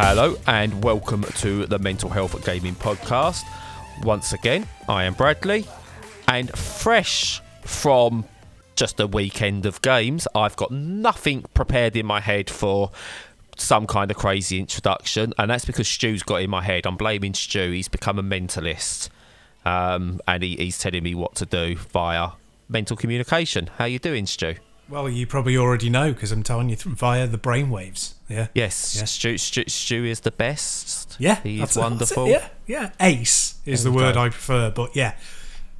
Hello and welcome to the Mental Health Gaming Podcast. Once again, I am Bradley, and fresh from just a weekend of games, I've got nothing prepared in my head for some kind of crazy introduction, and that's because Stu's got in my head. I'm blaming Stu. He's become a mentalist, um, and he, he's telling me what to do via mental communication. How you doing, Stu? Well, you probably already know because I'm telling you th- via the brainwaves. Yeah. Yes, Yeah. Stu, Stu, Stu is the best. Yeah. He's that's it, wonderful. Yeah. Yeah. Ace is the word. I prefer, but yeah.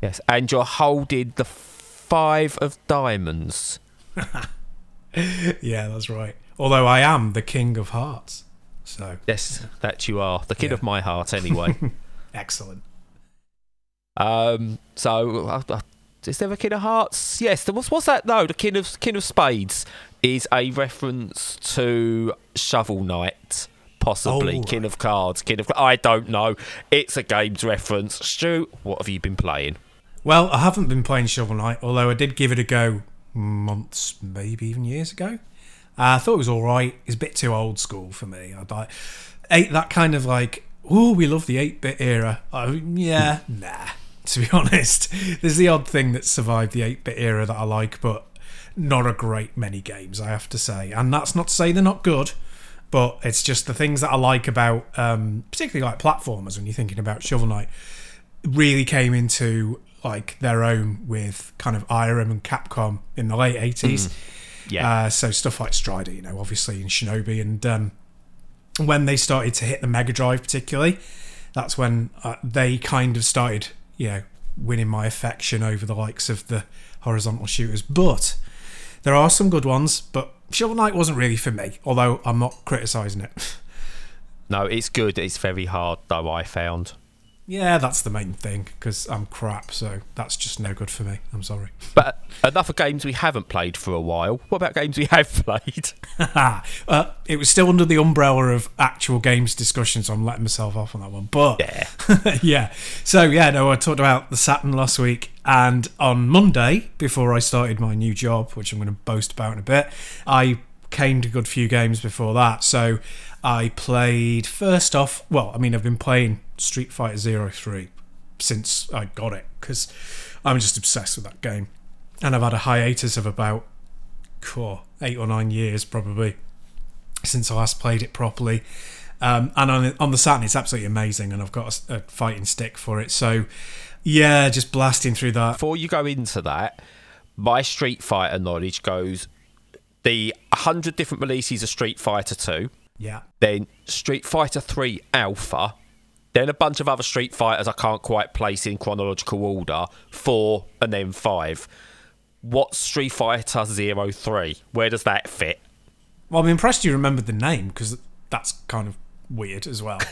Yes, and you're holding the five of diamonds. Yeah, that's right. Although I am the king of hearts. So Yes, that you are the kid Yeah. of my heart. Anyway, excellent. um, so uh, uh, is there a king of hearts? Yes. There was. What's that? No, the king of king of spades is a reference to Shovel Knight. Possibly Oh, King right. of Cards, King of. I don't know. It's a games reference. Stu, what have you been playing? Well, I haven't been playing Shovel Knight, although I did give it a go months, maybe even years ago. Uh, I thought it was all right. It's a bit too old school for me. I like eight that kind of like, oh, we love the eight bit era. Uh, yeah, nah. To be honest, there's the odd thing that survived the eight bit era that I like, but not a great many games, I have to say. And that's not to say they're not good, but it's just the things that I like about, um, particularly like platformers when you're thinking about Shovel Knight really came into like their own with kind of Irem and Capcom in the late 80s. Yeah. Uh, so stuff like Strider, you know, obviously, and Shinobi. And um, when they started to hit the Mega Drive, particularly, that's when uh, they kind of started, you know, winning my affection over the likes of the horizontal shooters. But there are some good ones, but Shovel Knight wasn't really for me, although I'm not criticising it. no, it's good. It's very hard though. I found. Yeah, that's the main thing, because I'm crap, so that's just no good for me. I'm sorry. But enough of games we haven't played for a while. What about games we have played? uh, it was still under the umbrella of actual games discussion, so I'm letting myself off on that one. But Yeah. yeah, so yeah, no, I talked about the Saturn last week, and on Monday, before I started my new job, which I'm going to boast about in a bit, I caned a good few games before that. So I played first off. Well, I mean, I've been playing Street Fighter Zero Three since I got it because I'm just obsessed with that game, and I've had a hiatus of about eight or nine years probably since I last played it properly. Um, and on, on the Saturn, it's absolutely amazing, and I've got a, a fighting stick for it. So, yeah, just blasting through that. Before you go into that, my Street Fighter knowledge goes the 100 different releases of Street Fighter 2, Yeah. then Street Fighter 3 Alpha, then a bunch of other Street Fighters I can't quite place in chronological order, 4 and then 5. What's Street Fighter 03? Where does that fit? Well, I'm impressed you remembered the name because that's kind of weird as well.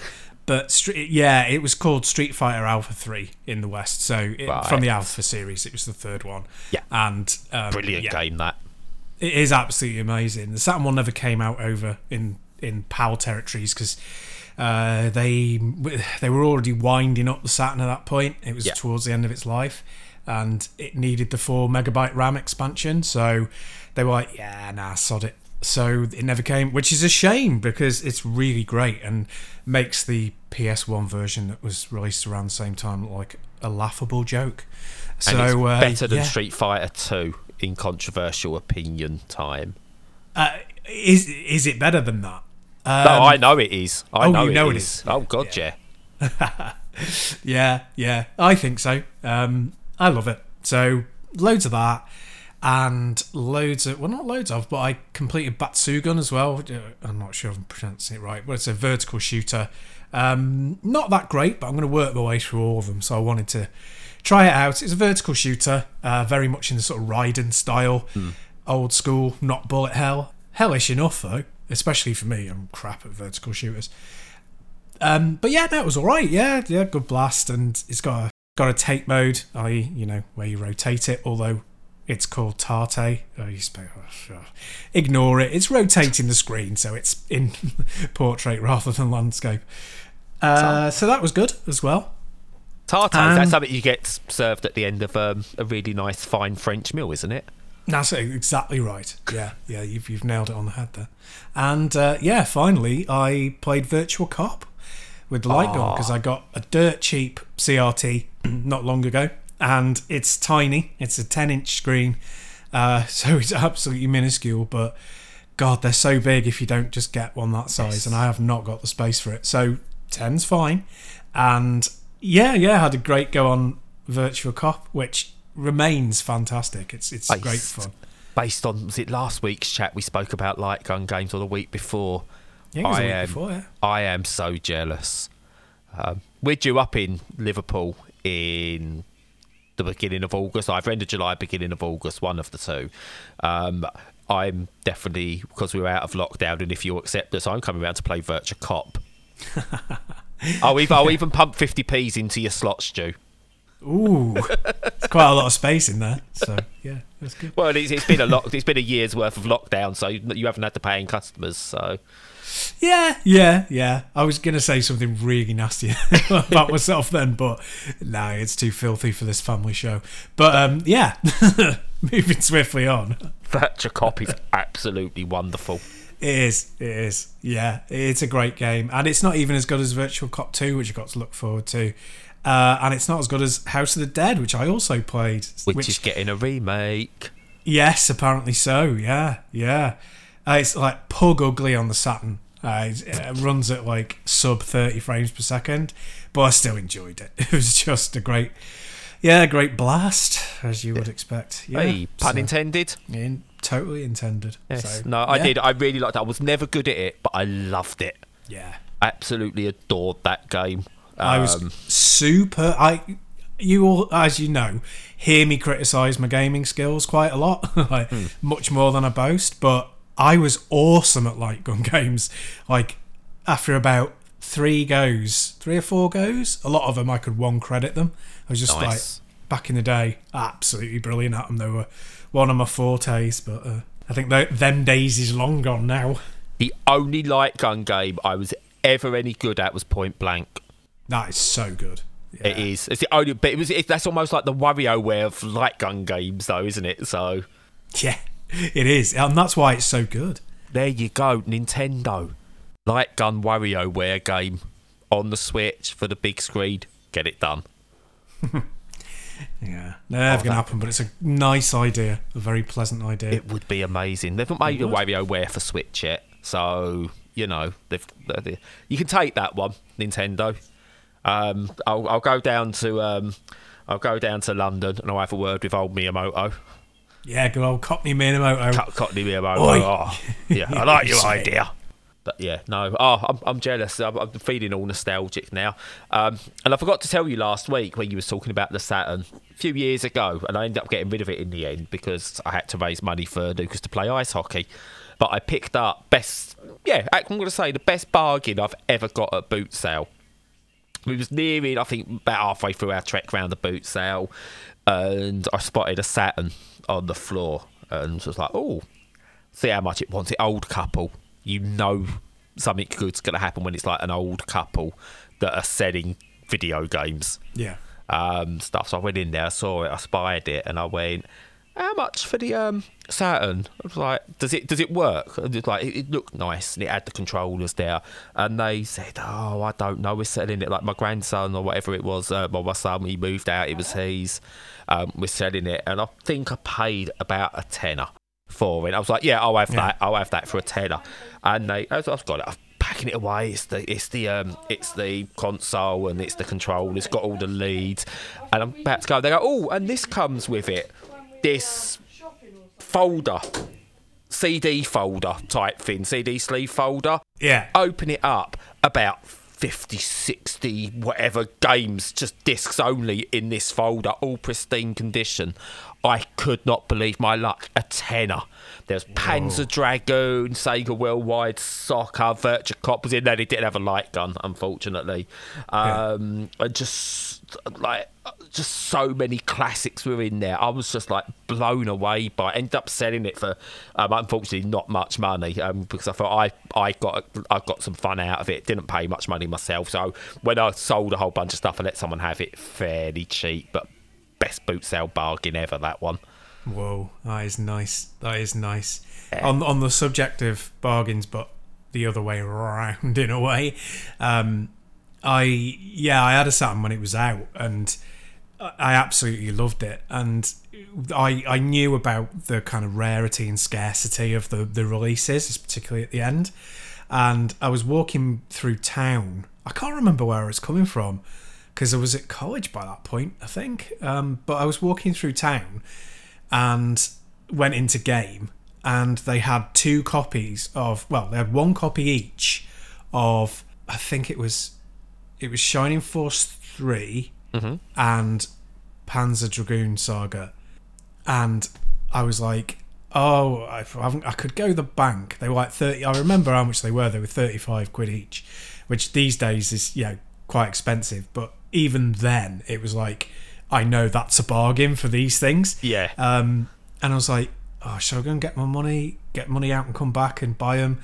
But yeah, it was called Street Fighter Alpha Three in the West. So it, Right. from the Alpha series, it was the third one. Yeah. and um, Brilliant yeah, game that. It is absolutely amazing. The Saturn one never came out over in in PAL territories because uh, they they were already winding up the Saturn at that point. It was Yeah. towards the end of its life, and it needed the four megabyte RAM expansion. So they were like, "Yeah, nah, sod it." So it never came, which is a shame because it's really great and makes the PS1 version that was released around the same time look like a laughable joke. So uh, better than yeah. Street Fighter 2 in controversial opinion time. Uh, is is it better than that? Um, no, I know it is. I oh, know, you know it it is. Oh god, yeah. Yeah, yeah, I think so. Um, I love it. So loads of that, and loads of well, not loads of, but I completed Batsugun as well. I'm not sure if I'm pronouncing it right, but it's a vertical shooter. Um, not that great, but I'm going to work my way through all of them. So I wanted to try it out. It's a vertical shooter, uh, very much in the sort of Raiden style, old school, not bullet hell. Hellish enough though, especially for me. I'm crap at vertical shooters. Um, but yeah, that was all right. Yeah, yeah, good blast, and it's got a got a take mode, i.e., you know, where you rotate it. Although it's called Tate. Oh, you spe- oh, sure. Ignore it. It's rotating the screen, so it's in portrait rather than landscape. Uh, so that was good as well. Tartare, Um, that's something you get served at the end of um, a really nice, fine French meal, isn't it? That's exactly right. Yeah, yeah, you've you've nailed it on the head there. And uh, yeah, finally, I played Virtual Cop with the light gun because I got a dirt cheap CRT not long ago, and it's tiny. It's a ten inch screen, uh, so it's absolutely minuscule. But God, they're so big if you don't just get one that size, and I have not got the space for it. So 10's fine, and yeah, yeah, had a great go on Virtual Cop, which remains fantastic. It's it's Based- great fun. Based on was it last week's chat we spoke about light gun games or the week before? Yeah, it was a I week am- before, yeah. I am so jealous. Um, we're due up in Liverpool in the beginning of August, either end of July, beginning of August, one of the two. Um, I'm definitely because we're out of lockdown, and if you accept this, I'm coming around to play Virtua Cop. I'll even I'll even pump 50p's into your slot, Stu. Ooh, it's quite a lot of space in there. So yeah, that's good. Well, it's, it's been a lot. It's been a year's worth of lockdown, so you haven't had to pay in customers. So Yeah, yeah, yeah. I was gonna say something really nasty about myself then, but no, it's too filthy for this family show. But um, yeah, moving swiftly on. Virtua Cop is absolutely wonderful. It is, it is. Yeah, it's a great game, and it's not even as good as Virtual Cop Two, which I got to look forward to. Uh, and it's not as good as House of the Dead, which I also played. Which, is getting a remake. Yes, apparently so. Yeah, yeah. Uh, it's like pug ugly on the Saturn. Uh, it runs at like sub 30 frames per second, but I still enjoyed it. It was just a great, yeah, great blast, as you would expect. Yeah, hey, pun so- intended. in, totally intended. Yes. So, no, I yeah. did. I really liked it. I was never good at it, but I loved it. Yeah. Absolutely adored that game. I was Um, super. I, you all, as you know, hear me criticize my gaming skills quite a lot, like Hmm. much more than I boast. But I was awesome at light gun games. Like after about three goes, three or four goes, a lot of them I could one credit them. I was just Nice. like back in the day, absolutely brilliant at them. They were one of my fortes, but uh, I think them days is long gone now. the only light gun game I was ever any good at was Point Blank. That is so good. Yeah. It is. It's the only, but it was. It, that's almost like the WarioWare of light gun games, though, isn't it? So Yeah, it is, and that's why it's so good. there you go, Nintendo. Light gun WarioWare game on the Switch for the big screen. Get it done. Yeah, never gonna happen, but it's a nice idea, a very pleasant idea. It would be amazing. They've not made a WarioWare for Switch yet, so you know they've. they you can take that one, Nintendo. Um, I'll, I'll go down to um, I'll go down to London and I'll have a word with old Miyamoto, yeah, good old Cockney Minamoto. Cut Cockney Miyamoto. Oh, yeah, I like your idea. But yeah, no. Oh, I'm, I'm jealous. I'm, I'm feeling all nostalgic now. Um, and I forgot to tell you last week when you was talking about the Saturn a few years ago, and I ended up getting rid of it in the end because I had to raise money for Lucas to play ice hockey. But I picked up best. Yeah, I'm going to say the best bargain I've ever got at boot sale. We was nearing, I think, about halfway through our trek round the boot sale, and I spotted a Saturn on the floor, and was like, "Oh, see how much it wants." It old couple, you know, something good's gonna happen when it's like an old couple that are selling video games Yeah, um, stuff. So I went in there, I saw it, I spied it, and I went, "How much for the um, Saturn?" I was like, "Does it does it work?" And it's like it, it looked nice, and it had the controllers there. And they said, "Oh, I don't know. We're selling it like my grandson or whatever it was. Uh, well, my son, he moved out. It was his. Um, we're selling it, and I think I paid about a tenner." For it, I was like, "Yeah, I'll have Yeah. that. I'll have that for a tenner." And they, I've I've got it. I've packing it away. It's the it's the um it's the console and it's the control. It's got all the leads, and I'm about to go. They go, oh, and this comes with it. This folder, CD folder type thing, CD sleeve folder. yeah, Open it up. About 50, 60, whatever games, just discs only in this folder, all pristine condition. I could not believe my luck. A tenner. There's Panzer Dragoon, Sega Worldwide Soccer, Virtua Cop was in there. They didn't have a light gun, unfortunately. Um, and just like just so many classics were in there. I was just like blown away by. it. Ended up selling it for, um, unfortunately, not much money um, because I thought I I got I got some fun out of it. Didn't pay much money myself, so when I sold a whole bunch of stuff, I let someone have it fairly cheap. But best boot sale bargain ever. That one. Whoa, that is nice. That is nice. On on the subject of bargains, but the other way around in a way. Um, I yeah, I had a Saturn when it was out, and I absolutely loved it. And I I knew about the kind of rarity and scarcity of the the releases, particularly at the end. And I was walking through town. I can't remember where I was coming from because I was at college by that point, I think. Um, but I was walking through town and went into game and they had two copies of well they had one copy each of i think it was it was shining force 3 and panzer dragoon saga. And i was like oh I, I could go to the bank. They were like 30 i remember how much they were they were 35 quid each which these days is you know quite expensive but even then it was like i know that's a bargain for these things Yeah. um, and I was like, oh, shall I go and get my money, get money out and come back and buy them?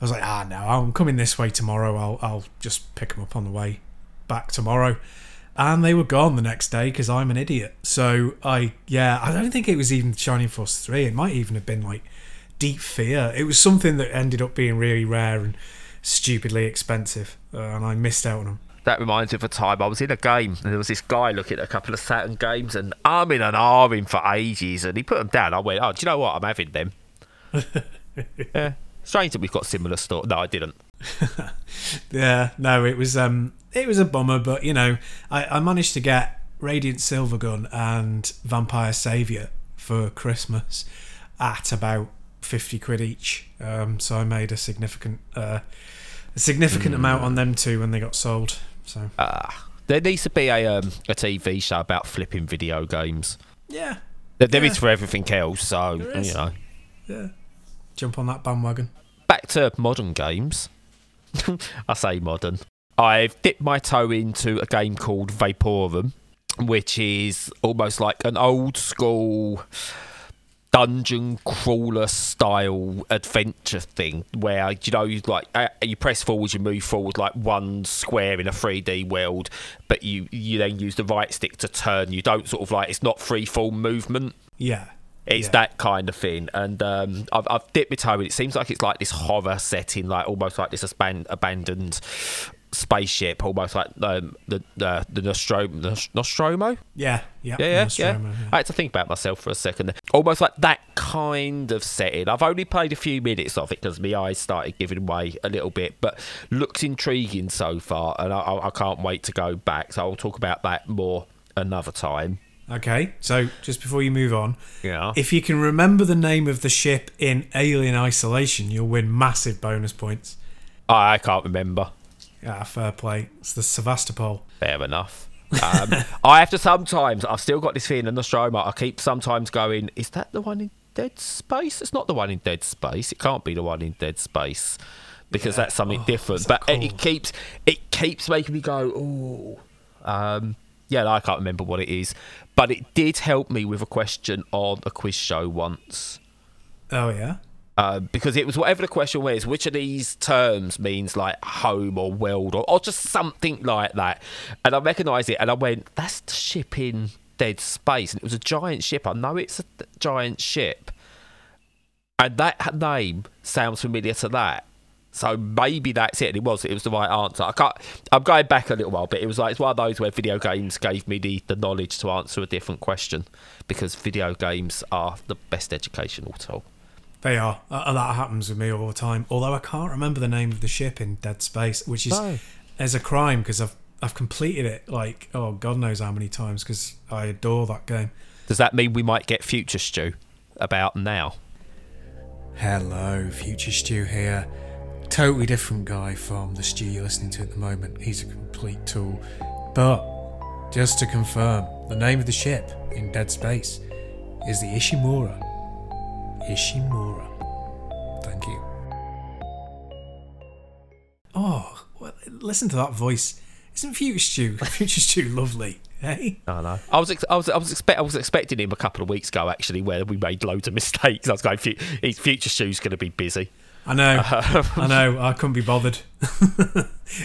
I was like, ah, no, I'm coming this way tomorrow. I'll, I'll just pick them up on the way back tomorrow. And they were gone the next day because I'm an idiot. So I, yeah, I don't think it was even Shining Force 3. It might even have been like Deep Fear. It was something that ended up being really rare and stupidly expensive. Uh, and I missed out on them. That reminds me of a time I was in a game and there was this guy looking at a couple of Saturn games and I'm in and arming for ages and he put them down. I went, oh, do you know what? I'm having them. yeah. Strange that we've got similar stuff. No, I didn't. Yeah, no, it was um, it was a bummer, but you know, I, I managed to get Radiant Silvergun and Vampire Savior for Christmas at about fifty quid each. Um, so I made a significant uh, a significant amount on them too when they got sold. So Ah, there needs to be a um, a TV show about flipping video games. yeah, There, there is Yeah. for everything else, so you know. yeah, jump on that bandwagon. Back to modern games. I say modern. I've dipped my toe into a game called Vaporum, which is almost like an old school dungeon crawler style adventure thing where you know you like uh, you press forward you move forward like one square in a 3D world but you you then use the right stick to turn you don't sort of like it's not free form movement Yeah, it's Yeah. that kind of thing, and um, I've, I've dipped my toe in. It seems like it's like this horror setting, like almost like this aban- abandoned spaceship, almost like um, the the the Nostromo. Nostromo? yeah, yeah, Yeah, yeah, yeah. Nostromo, I had to think about myself for a second. Almost like that kind of setting. I've only played a few minutes of it because my eyes started giving way a little bit, but looks intriguing so far, and I, I I can't wait to go back. So I'll talk about that more another time. Okay, so just before you move on, Yeah. if you can remember the name of the ship in Alien Isolation, you'll win massive bonus points. I can't remember. Yeah, fair play. It's the Sevastopol. Fair enough. Um, I have to sometimes. I've still got this feeling in the Nostromo. I keep sometimes going. Is that the one in Dead Space? It's not the one in Dead Space. It can't be the one in Dead Space because that's something Oh, different. But it, it keeps it keeps making me go. Oh, um, yeah. I can't remember what it is. But it did help me with a question on a quiz show once. Oh yeah. Uh, because it was whatever the question was, which of these terms means like home or world or, or just something like that. And I recognised it and I went, that's the ship in Dead Space. And it was a giant ship. I know it's a th- giant ship. And that name sounds familiar to that. So maybe that's it. And it was. It was the right answer. I can't. I'm going back a little while, but it was like it's one of those where video games gave me the, the knowledge to answer a different question because video games are the best educational tool. They are. Uh, that happens with me all the time. Although I can't remember the name of the ship in Dead Space, which is No. as a crime because I've I've completed it like oh god knows how many times because I adore that game. Does that mean we might get future Stu about now? Hello, Future Stu here. Totally different guy from the Stu you're listening to at the moment. He's a complete tool. But just to confirm, the name of the ship in Dead Space is the Ishimura. Ishimura. Thank you. Oh, well, listen to that voice. Isn't Future Stu Future Stu lovely? Hey. I know. I was ex- I was I was expect I was expecting him a couple of weeks ago actually, where we made loads of mistakes. I was going, "Fu- he's- future Stu's going to be busy. I know. I know. I couldn't be bothered.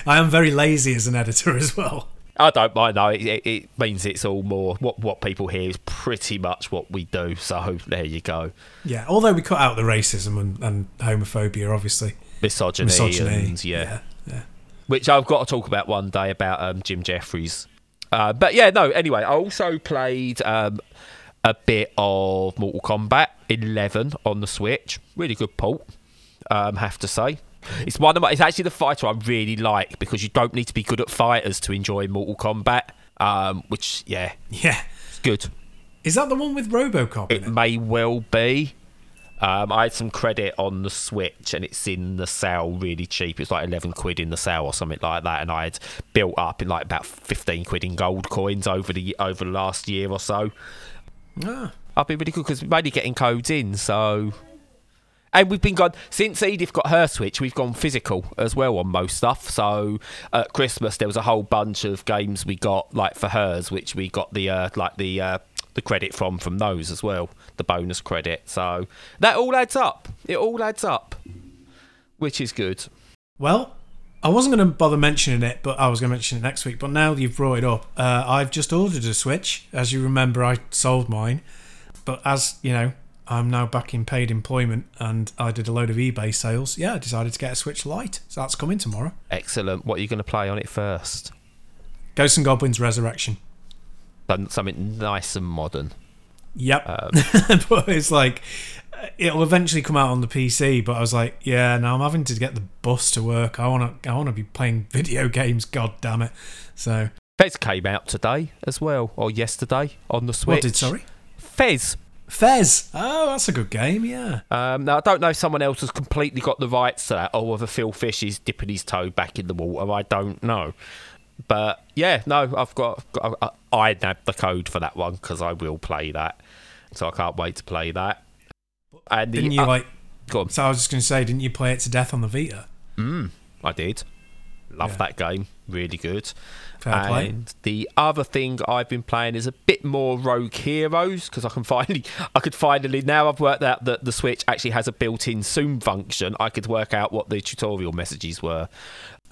I am very lazy as an editor as well. I don't mind though. It, it, it means it's all more what what people hear is pretty much what we do. So there you go. Yeah, although we cut out the racism and, and homophobia, obviously. Misogyny, Misogyny. and yeah. yeah. yeah. which I've got to talk about one day about um, Jim Jefferies. Uh, but yeah, no. Anyway, I also played um, a bit of Mortal Kombat 11 on the Switch. Really good port, um, have to say. It's one of my. It's actually the fighter I really like because you don't need to be good at fighters to enjoy Mortal Kombat. Um, which yeah, Yeah. it's good. Is that the one with Robocop in It it? may well be. Um, I had some credit on the Switch and it's in the sale really cheap. It's like 11 quid in the sale or something like that. And I had built up in like about 15 quid in gold coins over the over the last year or so. Ah, I've been really good because we're only getting codes in. So. And we've been gone since Edith got her Switch. We've gone physical as well on most stuff. So at Christmas there was a whole bunch of games we got like for hers, which we got the uh, like the uh, the credit from from those as well, the bonus credit. So that all adds up. It all adds up, which is good. well, I wasn't going to bother mentioning it, but I was going to mention it next week. But now that you've brought it up, uh, I've just ordered a Switch. As you remember, I sold mine. But as you know, I'm now back in paid employment and I did a load of eBay sales. Yeah, I decided to get a Switch Lite. So that's coming tomorrow. Excellent. What are you going to play on it first? Ghosts and Goblins Resurrection. Something nice and modern. Yep. Um, but it's like it'll eventually come out on the PC. But I was like, yeah, now I'm having to get the bus to work. I want to, I want to be playing video games. God damn it! So Fez came out today as well, or yesterday on the Switch. what did sorry? Fez. Fez. Oh, that's a good game. Yeah. Um, now I don't know if someone else has completely got the rights to that, or whether Phil Fish is dipping his toe back in the water. I don't know, but yeah, no, I've got, got I, I nabbed the code for that one because I will play that, so I can't wait to play that. And Didn't you uh, like? go on. So I was just going to say, didn't you play it to death on the Vita? Mm, I did. Love Yeah. that game. Really good. Fair play. and the other thing I've been playing is a bit more Rogue Heroes because I can finally, I could finally now I've worked out that the Switch actually has a built-in Zoom function. I could work out what the tutorial messages were.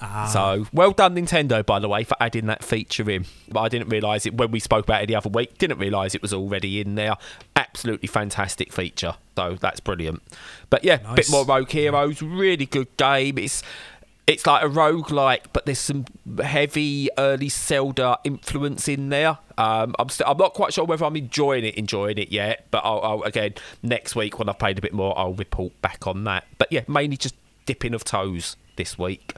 Ah, So well done, Nintendo, by the way, for adding that feature in. But I didn't realise it when we spoke about it the other week. Didn't realise it was already in there. Absolutely fantastic feature. So that's brilliant. But yeah, Nice. bit more Rogue Heroes. Really good game. It's it's like a roguelike, but there's some heavy early Zelda influence in there. Um, I'm still, I'm not quite sure whether I'm enjoying it, enjoying it yet. But I'll, I'll again next week when I've played a bit more, I'll report back on that. But yeah, mainly just dipping of toes this week.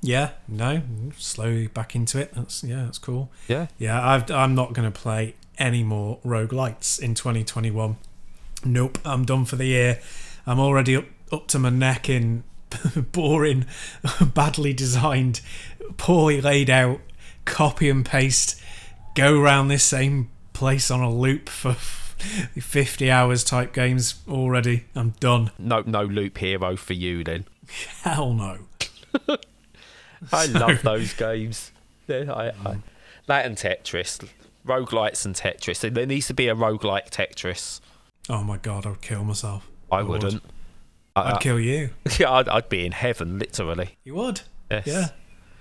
yeah. No, slowly back into it. That's yeah, that's cool. Yeah. Yeah, I've, I'm not going to play any more roguelites in 2021. Nope, I'm done for the year. I'm already up, up to my neck in boring, badly designed, poorly laid out, copy and paste, go around this same place on a loop for 50 hours type games already. I'm done. No, no loop hero for you then. Hell no. I love those games. Yeah, I, I, mm. that and Tetris, roguelites and Tetris. There needs to be a roguelike Tetris. Oh my god, I'd kill myself. I would. wouldn't. I'd I, would kill you. yeah, I'd, I'd be in heaven, literally. You would. Yes. Yeah.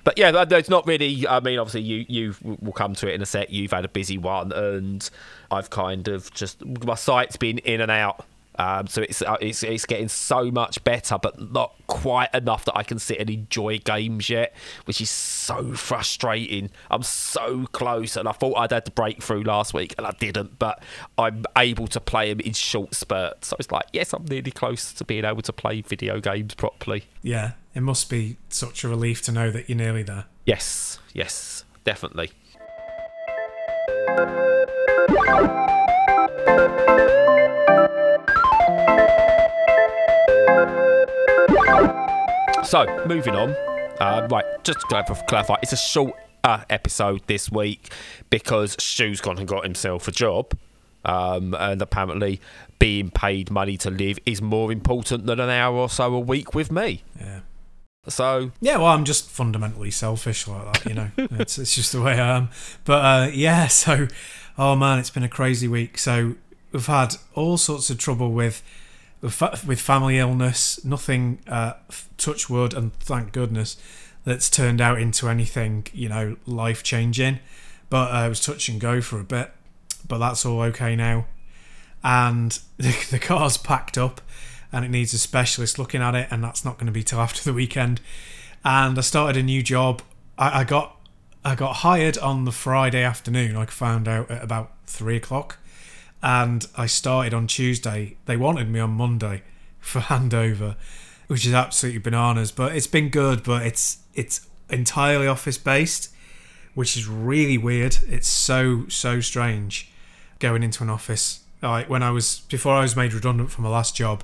But yeah, there's not really. I mean, obviously, you you will come to it in a sec. You've had a busy one, and I've kind of just my sight's been in and out. Um, so it's uh, it's it's getting so much better, but not quite enough that I can sit and enjoy games yet, which is so frustrating. I'm so close, and I thought I'd had the breakthrough last week, and I didn't. But I'm able to play them in short spurts. So it's like, yes, I'm nearly close to being able to play video games properly. Yeah. It must be such a relief to know that you're nearly there. Yes, yes, definitely. So, moving on. Uh, right, just to clarify, it's a short uh, episode this week because Stu's gone and got himself a job. Um, and apparently, being paid money to live is more important than an hour or so a week with me. Yeah. So, Yeah, well, I'm just fundamentally selfish like that, you know. it's, it's just the way I am. But uh, yeah, so, oh man, it's been a crazy week. So we've had all sorts of trouble with with, family illness. Nothing, uh, touch wood, and thank goodness, that's turned out into anything, you know, life changing. But uh, it was touch and go for a bit. But that's all okay now. And the, the car's packed up and it needs a specialist looking at it, and that's not going to be till after the weekend. And I started a new job. I, I got I got hired on the Friday afternoon. I found out at about three o'clock, and I started on Tuesday. They wanted me on Monday for handover, which is absolutely bananas. But it's been good. But it's it's entirely office based, which is really weird. It's so so strange going into an office. Like when I was before I was made redundant from my last job,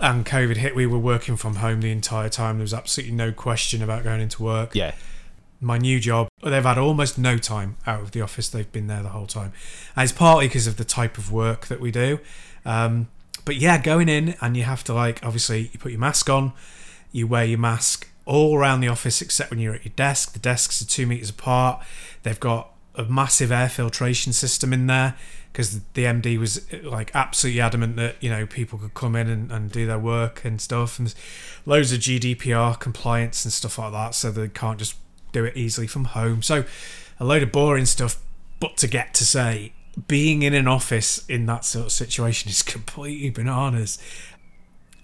and COVID hit, we were working from home the entire time. There was absolutely no question about going into work. Yeah. My new job, they've had almost no time out of the office. They've been there the whole time. And it's partly because of the type of work that we do. Um, but yeah, going in and you have to like obviously you put your mask on, you wear your mask all around the office except when you're at your desk. The desks are two meters apart. They've got a massive air filtration system in there because the MD was like absolutely adamant that you know people could come in and, and do their work and stuff, and loads of GDPR compliance and stuff like that, so they can't just do it easily from home. So a load of boring stuff, but to get to say being in an office in that sort of situation is completely bananas.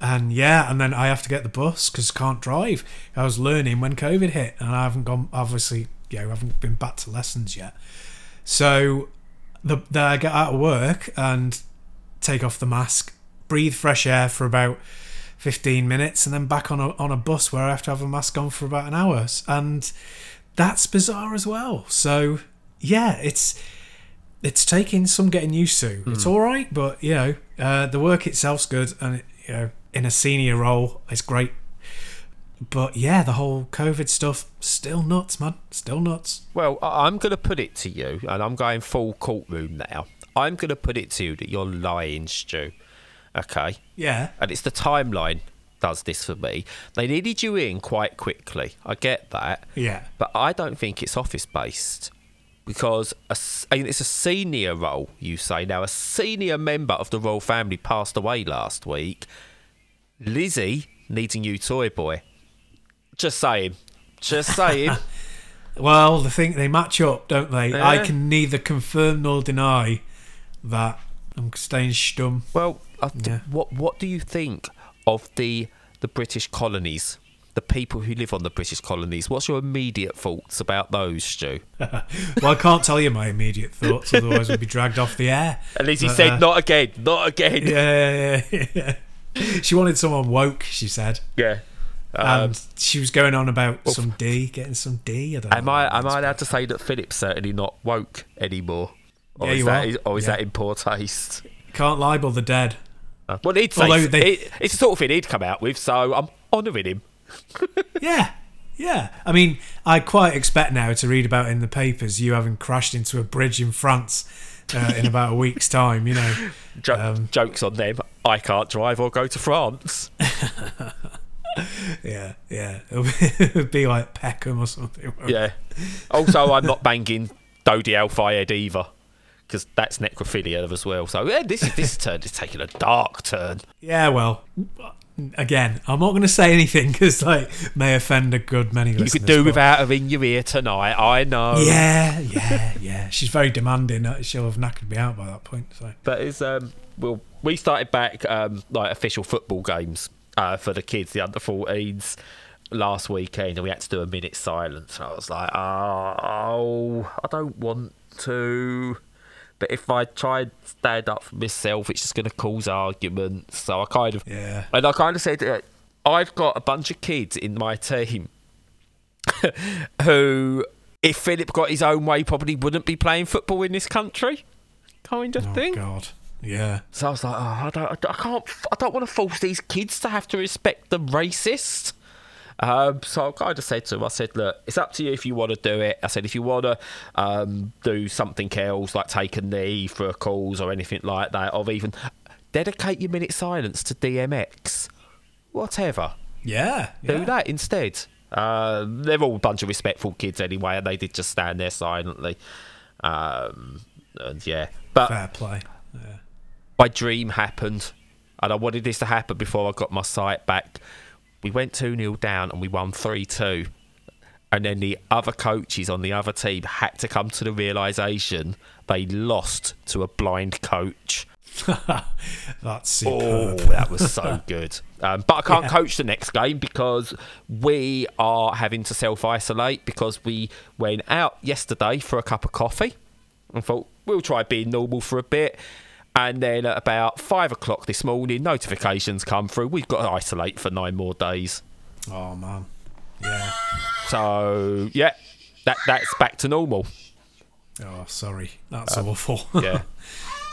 And yeah, and then I have to get the bus because can't drive. I was learning when COVID hit, and I haven't gone. Obviously, yeah, I haven't been back to lessons yet. So the, the I get out of work and take off the mask, breathe fresh air for about 15 minutes, and then back on a, on a bus where I have to have a mask on for about an hour. And that's bizarre as well. So yeah, it's it's taking some getting used to. It's all right, but you know, uh, the work itself's good, and it, you know, in a senior role, it's great. But yeah, the whole COVID stuff still nuts, man. Still nuts. Well, I'm going to put it to you, and I'm going full courtroom now. I'm going to put it to you that you're lying, Stu. Okay? Yeah. And it's the timeline does this for me. They needed you in quite quickly. I get that. Yeah. But I don't think it's office based because a I mean, it's a senior role, you say. Now, a senior member of the royal family passed away last week. Lizzie needs a new toy boy. Just saying. Just saying. Well, the thing they match up, don't they? I can neither confirm nor deny that I'm staying stum. well, I d- Yeah. what what do you think of the the British colonies? The people who live on the British colonies. What's your immediate thoughts about those, Stu? Well, I can't tell you my immediate thoughts, otherwise we'd be dragged off the air. And Lizzie But, said, uh, "Not again, not again." Yeah, yeah, yeah, yeah. She wanted someone woke, she said, Yeah. Um, and she was going on about some D, getting some D. I don't Am know I am I allowed to say that Philip's certainly not woke anymore? Or Yeah, is you that, are. or is Yeah. that in poor taste? Can't libel the dead. Well, he'd say Although they- it- it's the sort of thing he'd come out with, so I'm honouring him. Yeah, yeah. I mean, I quite expect now to read about in the papers you having crashed into a bridge in France uh, in about a week's time. You know, Jo- Um, jokes on them. I can't drive or go to France. yeah, yeah. It would be like Peckham or something. Yeah. Also, I'm not banging Dodi Al Fayed either, because that's necrophilia as well. So yeah, this this turn is taking a dark turn. Yeah, well, again, I'm not going to say anything because like may offend a good many You could do but- without her in your ear tonight. I know. Yeah, yeah, yeah. She's very demanding. Uh, She'll have knackered me out by that point. So But it's um well we started back um like official football games uh for the kids, the under 14s last weekend and we had to do a minute silence and I was like, Oh I don't want to but if I try and stand up for myself it's just gonna cause arguments. So I kind of yeah, and I kind of said uh, I've got a bunch of kids in my team who if Philip got his own way probably wouldn't be playing football in this country. Kind of oh thing. god, yeah, So I was like, oh, I don't, I can't, I don't want to force these kids to have to respect the racist. Um, so I kind of said to him, I said, look, it's up to you if you want to do it. I said, if you want to um, do something else, like take a knee for a cause or anything like that, or even dedicate your minute silence to DMX, whatever, yeah, do that instead. Um, they're all a bunch of respectful kids anyway, and they did just stand there silently. Um, and yeah, but Fair play. Yeah. my dream happened, and I wanted this to happen before I got my sight back. We went 2 0 down and we won 3 2. And then the other coaches on the other team had to come to the realization they lost to a blind coach. That's superb. Oh, that was so good. Um, but I can't coach the next game because we are having to self isolate because we went out yesterday for a cup of coffee and thought we'll try being normal for a bit. And then at about five o'clock this morning, notifications come through. We've got to isolate for nine more days. Oh man. Yeah. So yeah, that that's back to normal. Oh, sorry. That's Um, awful. Yeah,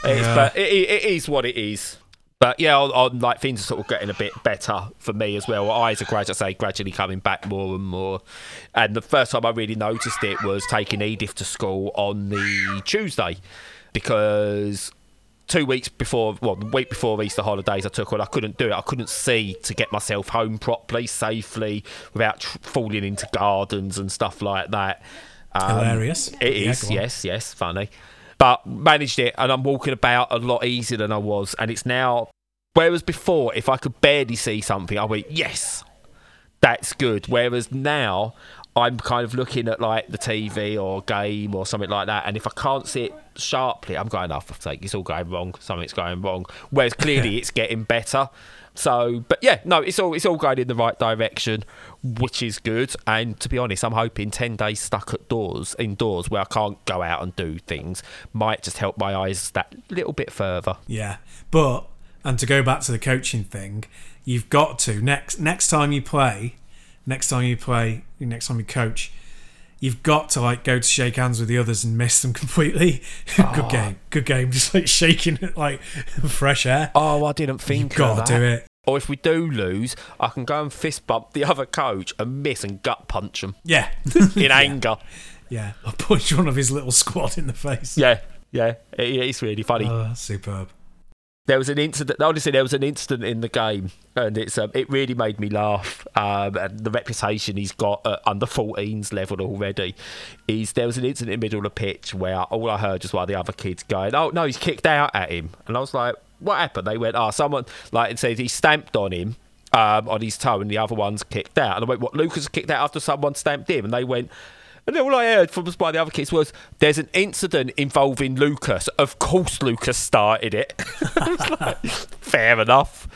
It is, Yeah. but it, it is what it is. But yeah, on, on, like things are sort of getting a bit better for me as well. Eyes are gradually, say, gradually coming back more and more. And the first time I really noticed it was taking Edith to school on the Tuesday, because two weeks before, well, the week before Easter holidays, I took and I couldn't do it. I couldn't see to get myself home properly, safely, without tr- falling into gardens and stuff like that. Um, Hilarious. It Yeah, is, yes, yes, funny. But managed it, and I'm walking about a lot easier than I was. And it's now, whereas before, if I could barely see something, I went, yes, that's good. Whereas now, I'm kind of looking at like the TV or game or something like that, and if I can't see it sharply, I'm going, oh, for sake, it's all going wrong. Something's going wrong. Whereas clearly, it's getting better. So, but yeah, no, it's all it's all going in the right direction, which is good. And to be honest, I'm hoping ten days stuck at doors indoors where I can't go out and do things might just help my eyes that little bit further. Yeah, but and to go back to the coaching thing, you've got to next next time you play, next time you play, next time you coach, you've got to like go to shake hands with the others and miss them completely. good ah. game, good game. Just like shaking it like fresh air. Oh, I didn't think You've got to that. do it. Or if we do lose, I can go and fist bump the other coach and miss and gut punch him Yeah, in anger. yeah. I'll punch one of his little squad in the face. Yeah, yeah, it, it's really funny. Oh, superb. There was an incident. Honestly, there was an incident in the game, and it's um, it really made me laugh. Um, and the reputation he's got at under 14s level already is there was an incident in the middle of the pitch where all I heard was one of the other kids going, "Oh no, he's kicked out at him," and I was like, "What happened?" They went, "Oh, someone like it says he stamped on him." Um, on his toe, and the other one's kicked out. And I went, "What? Lucas kicked out after someone stamped him?" And they went, and then all I heard from by the other kids was, "There's an incident involving Lucas. Of course, Lucas started it." Like, Fair enough.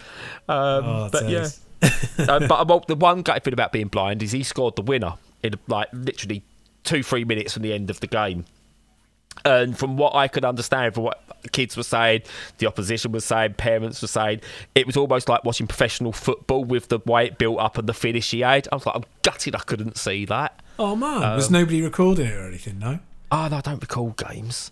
Um, Oh, but yeah, uh, but well, the one great thing about being blind is he scored the winner in like literally two, three minutes from the end of the game. And from what I could understand, from what kids were saying, the opposition was saying, parents were saying, it was almost like watching professional football with the way it built up and the finish he had. I was like, I'm gutted I couldn't see that. Oh man, was Um, nobody recording it or anything? No. Oh, no, I don't recall games.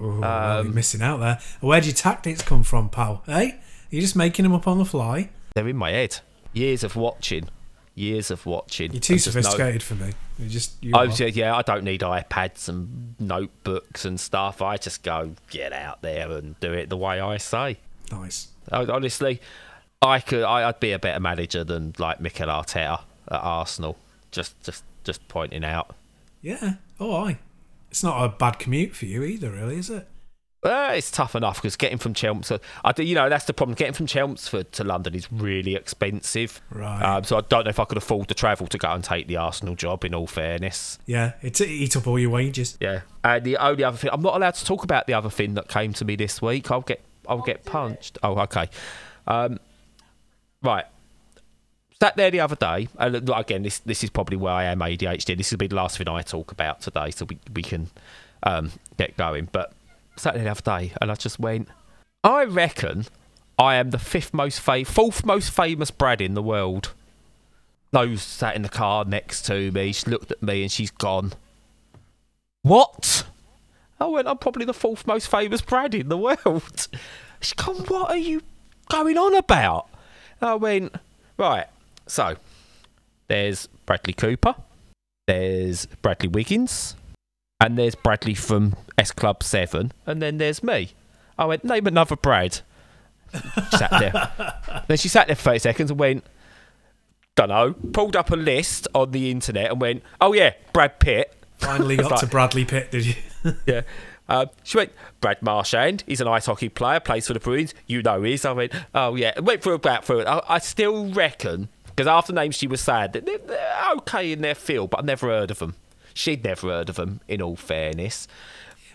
Oh, well, Um, you're missing out there. Where'd your tactics come from, pal? Hey, you're just making them up on the fly. They're in my head. Years of watching. Years of watching. You're too and just know- sophisticated for me. You just you I was, yeah, I don't need iPads and notebooks and stuff. I just go get out there and do it the way I say. nice. Honestly, I could. I, I'd be a better manager than like Mikel Arteta at Arsenal. Just, just, just pointing out. Yeah. Oh, I. It's not a bad commute for you either, really, is it? Uh, it's tough enough because getting from Chelmsford, I do, you know, that's the problem. Getting from Chelmsford to London is really expensive. Right. Um, so I don't know if I could afford to travel to go and take the Arsenal job. In all fairness. Yeah. It eat up all your wages. Yeah. And the only other thing, I'm not allowed to talk about the other thing that came to me this week. I'll get, I'll get punched. Oh, okay. Um, right. Sat there the other day, and again, this this is probably where I am ADHD. This will be the last thing I talk about today, so we we can um, get going. But sat there the other day, and I just went, I reckon I am the fifth most fa- fourth most famous Brad in the world. Rose sat in the car next to me. She looked at me, and she's gone. What? I went, I'm probably the fourth most famous Brad in the world. She gone, what are you going on about? I went, right, so there's Bradley Cooper, there's Bradley Wiggins, and there's Bradley from S Club 7, and then there's me. I went, name another Brad. Sat there. then she sat there for 30 seconds and went, don't know, pulled up a list on the internet and went, oh yeah, Brad Pitt. Finally got Right. to Bradley Pitt, did you? Yeah. Um, she went, Brad Marchand, he's an ice hockey player, plays for the Bruins. You know he is. I went, oh, yeah. Went through about through it. I, I still reckon Because after names she was sad, they're, they're okay in their field, but I've never heard of them. She'd never heard of them, in all fairness.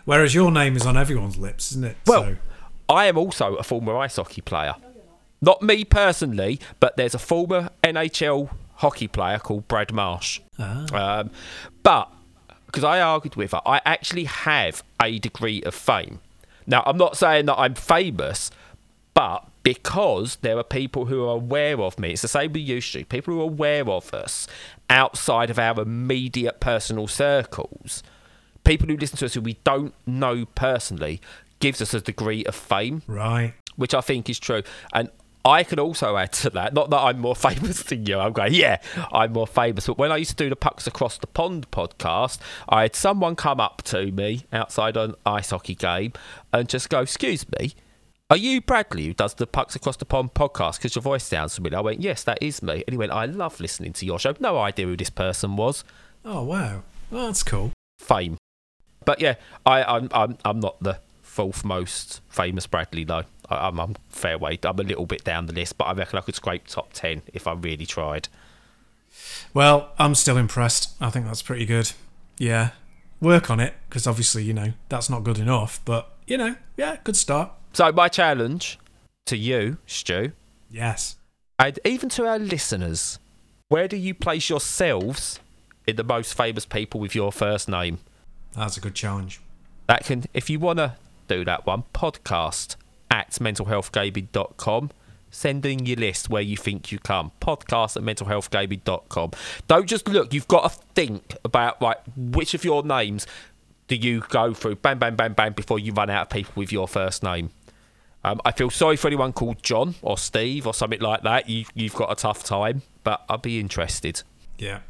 Whereas your name is on everyone's lips, isn't it? Well, So- I am also a former ice hockey player. Not me personally, but there's a former NHL hockey player called Brad Marsh. Ah. Um, but because I argued with her, I actually have a degree of fame. Now, I'm not saying that I'm famous, but because there are people who are aware of me, it's the same with you, Stu, people who are aware of us outside of our immediate personal circles, people who listen to us who we don't know personally, gives us a degree of fame right. which I think is true. And I can also add to that, not that I'm more famous than you, I'm going, yeah, I'm more famous. But when I used to do the Pucks Across the Pond podcast, I had someone come up to me outside an ice hockey game and just go, excuse me, are you Bradley who does the Pucks Across the Pond podcast because your voice sounds familiar? I went, yes, that is me. And he went, I love listening to your show. No idea who this person was. Oh wow. Well, that's cool. Fame. But yeah, I, I'm, I'm, I'm not the fourth most famous Bradley though. I, I'm, I'm fair way. I'm a little bit down the list, but I reckon I could scrape top ten if I really tried. Well, I'm still impressed. I think that's pretty good. Yeah. Work on it because obviously, you know, that's not good enough. But you know, yeah, good start. So my challenge to you, Stu, Yes. and even to our listeners, where do you place yourselves in the most famous people with your first name? That's a good challenge. That can, if you want to do that one, podcast at mentalhealthgaming.com. Send in your list where you think you come. Podcast at mentalhealthgaming.com. Don't just look, you've got to think about like which of your names do you go through, Bam, bam, bam, bam, before you run out of people with your first name. Um, I feel sorry for anyone called John or Steve or something like that. You, you've got a tough time, but I'd be interested. Yeah.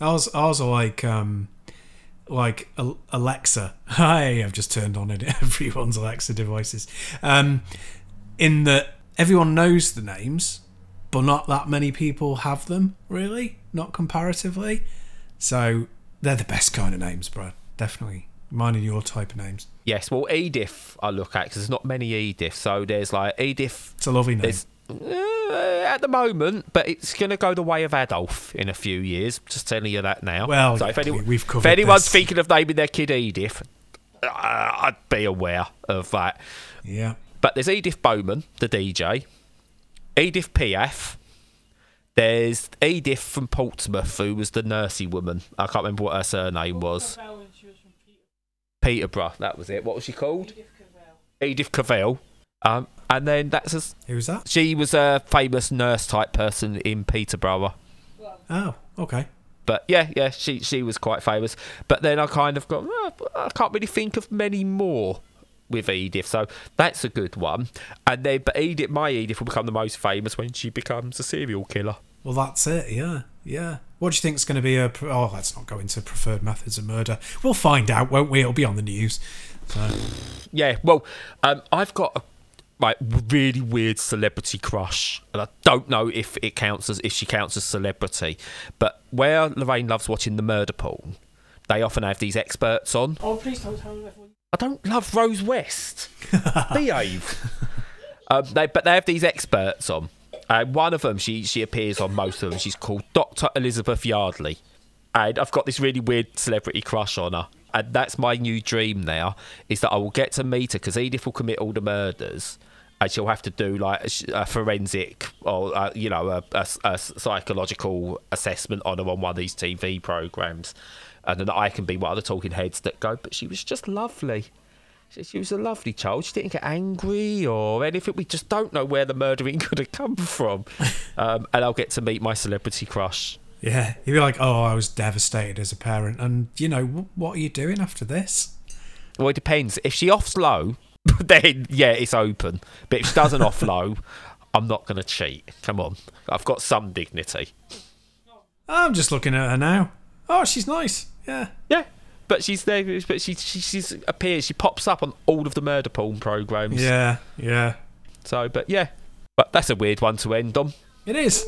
Ours, ours are like, um, like Alexa. Hi, I've just turned on. Everyone's Alexa devices. Um, in that everyone knows the names, but not that many people have them. Really, not comparatively. So they're the best kind of names, Brad. Definitely mine and your type of names. Yes, well, Edith I look at because there's not many Edith. So there's like Edith It's a lovely name. Uh, at the moment, but it's going to go the way of Adolf in a few years. Just telling you that now. Well, so if, we- anyone, we've if covered anyone's this. thinking of naming their kid Edith, uh, I'd be aware of that. yeah. But there's Edith Bowman, the DJ, Edith Piaf. There's Edith from Portsmouth, who was the nursey woman. I can't remember what her surname was. Peterborough, that was it. What was she called? Edith Cavell. Um, and then that's a, Who's that? she was a famous nurse type person in Peterborough. Oh, okay. But yeah, yeah, she she was quite famous. But then I kind of got "Oh, I can't really think of many more with Edith, so that's a good one. And then, but Edith, my Edith, will become the most famous when she becomes a serial killer. Well, that's it. Yeah, yeah. What do you think is going to be a? pre- Oh, let's not go into preferred methods of murder. We'll find out, won't we? It'll be on the news. So, Yeah, well, um, I've got a like really weird celebrity crush, and I don't know if it counts as if she counts as celebrity. But where Lorraine loves watching the murder pool, they often have these experts on. Oh, please don't tell me everyone. I don't love Rose West. Behave. um, they, but they have these experts on. Uh, one of them, she she appears on most of them. She's called Dr. Elizabeth Yardley, and I've got this really weird celebrity crush on her. And that's my new dream now is that I will get to meet her because Edith will commit all the murders, and she'll have to do like a, a forensic or uh, you know a, a, a psychological assessment on her on one of these TV programs, and then I can be one of the talking heads that go. But she was just lovely. She, was a lovely child. She didn't get angry or anything. We just don't know where the murdering could have come from. Um, and I'll get to meet my celebrity crush. yeah, you'd be like, "Oh, I was devastated as a parent," and you know, wh- what are you doing after this? Well, it depends. If she offs low, then yeah, it's open. But if she doesn't off low, I'm not going to cheat. Come on. I've got some dignity. I'm just looking at her now. Oh, she's nice. Yeah. Yeah. But she's there. But she, she she's appears. She pops up on all of the murder porn programs. Yeah, yeah. So, but yeah. But that's a weird one to end on. It is,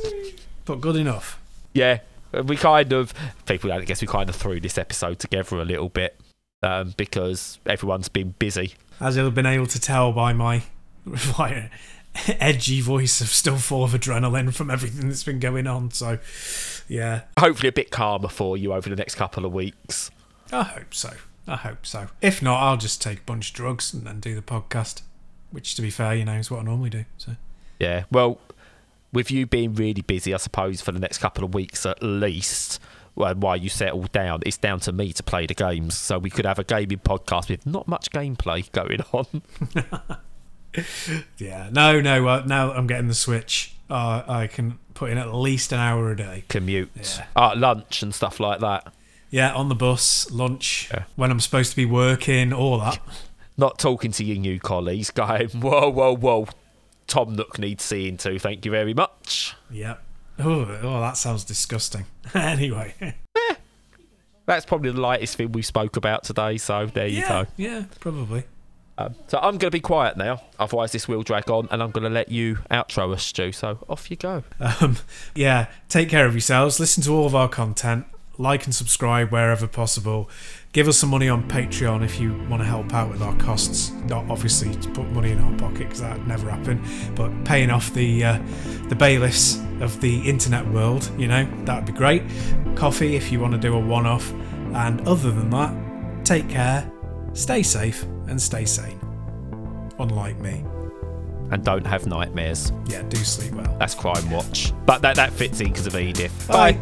but good enough. yeah, we kind of people. I guess we kind of threw this episode together a little bit um, because everyone's been busy. As you've been able to tell by my edgy voice of still full of adrenaline from everything that's been going on. So, yeah, Hopefully, a bit calmer for you over the next couple of weeks. I hope so. I hope so. If not, I'll just take a bunch of drugs and then do the podcast, which, to be fair, you know, is what I normally do. So, Yeah. Well, with you being really busy, I suppose for the next couple of weeks at least, while you settle down, it's down to me to play the games. So we could have a gaming podcast with not much gameplay going on. yeah, no, no. Uh, now I'm getting the Switch. Uh, I can put in at least an hour a day. Commute, Yeah. uh, lunch, and stuff like that. Yeah, on the bus, lunch, Yeah. when I'm supposed to be working, all that. Not talking to your new colleagues, going, whoa, whoa, whoa. Tom Nook needs seeing to. Thank you very much. Yeah. Oh, oh, that sounds disgusting. anyway, That's probably the lightest thing we spoke about today. So there you go. yeah, probably. Um, so I'm going to be quiet now, otherwise this will drag on, and I'm going to let you outro us, Stu. So off you go. Um, yeah, take care of yourselves. Listen to all of our content. Like and subscribe wherever possible. Give us some money on Patreon if you want to help out with our costs. Not obviously to put money in our pocket because that never happen, but paying off the uh, the bailiffs of the internet world, you know, that would be great. Ko-fi if you want to do a one-off. And other than that, take care, stay safe, and stay sane. Unlike me. And don't have nightmares. Yeah, do sleep well. That's Crime Watch. But that, that fits in because of Edith. Bye.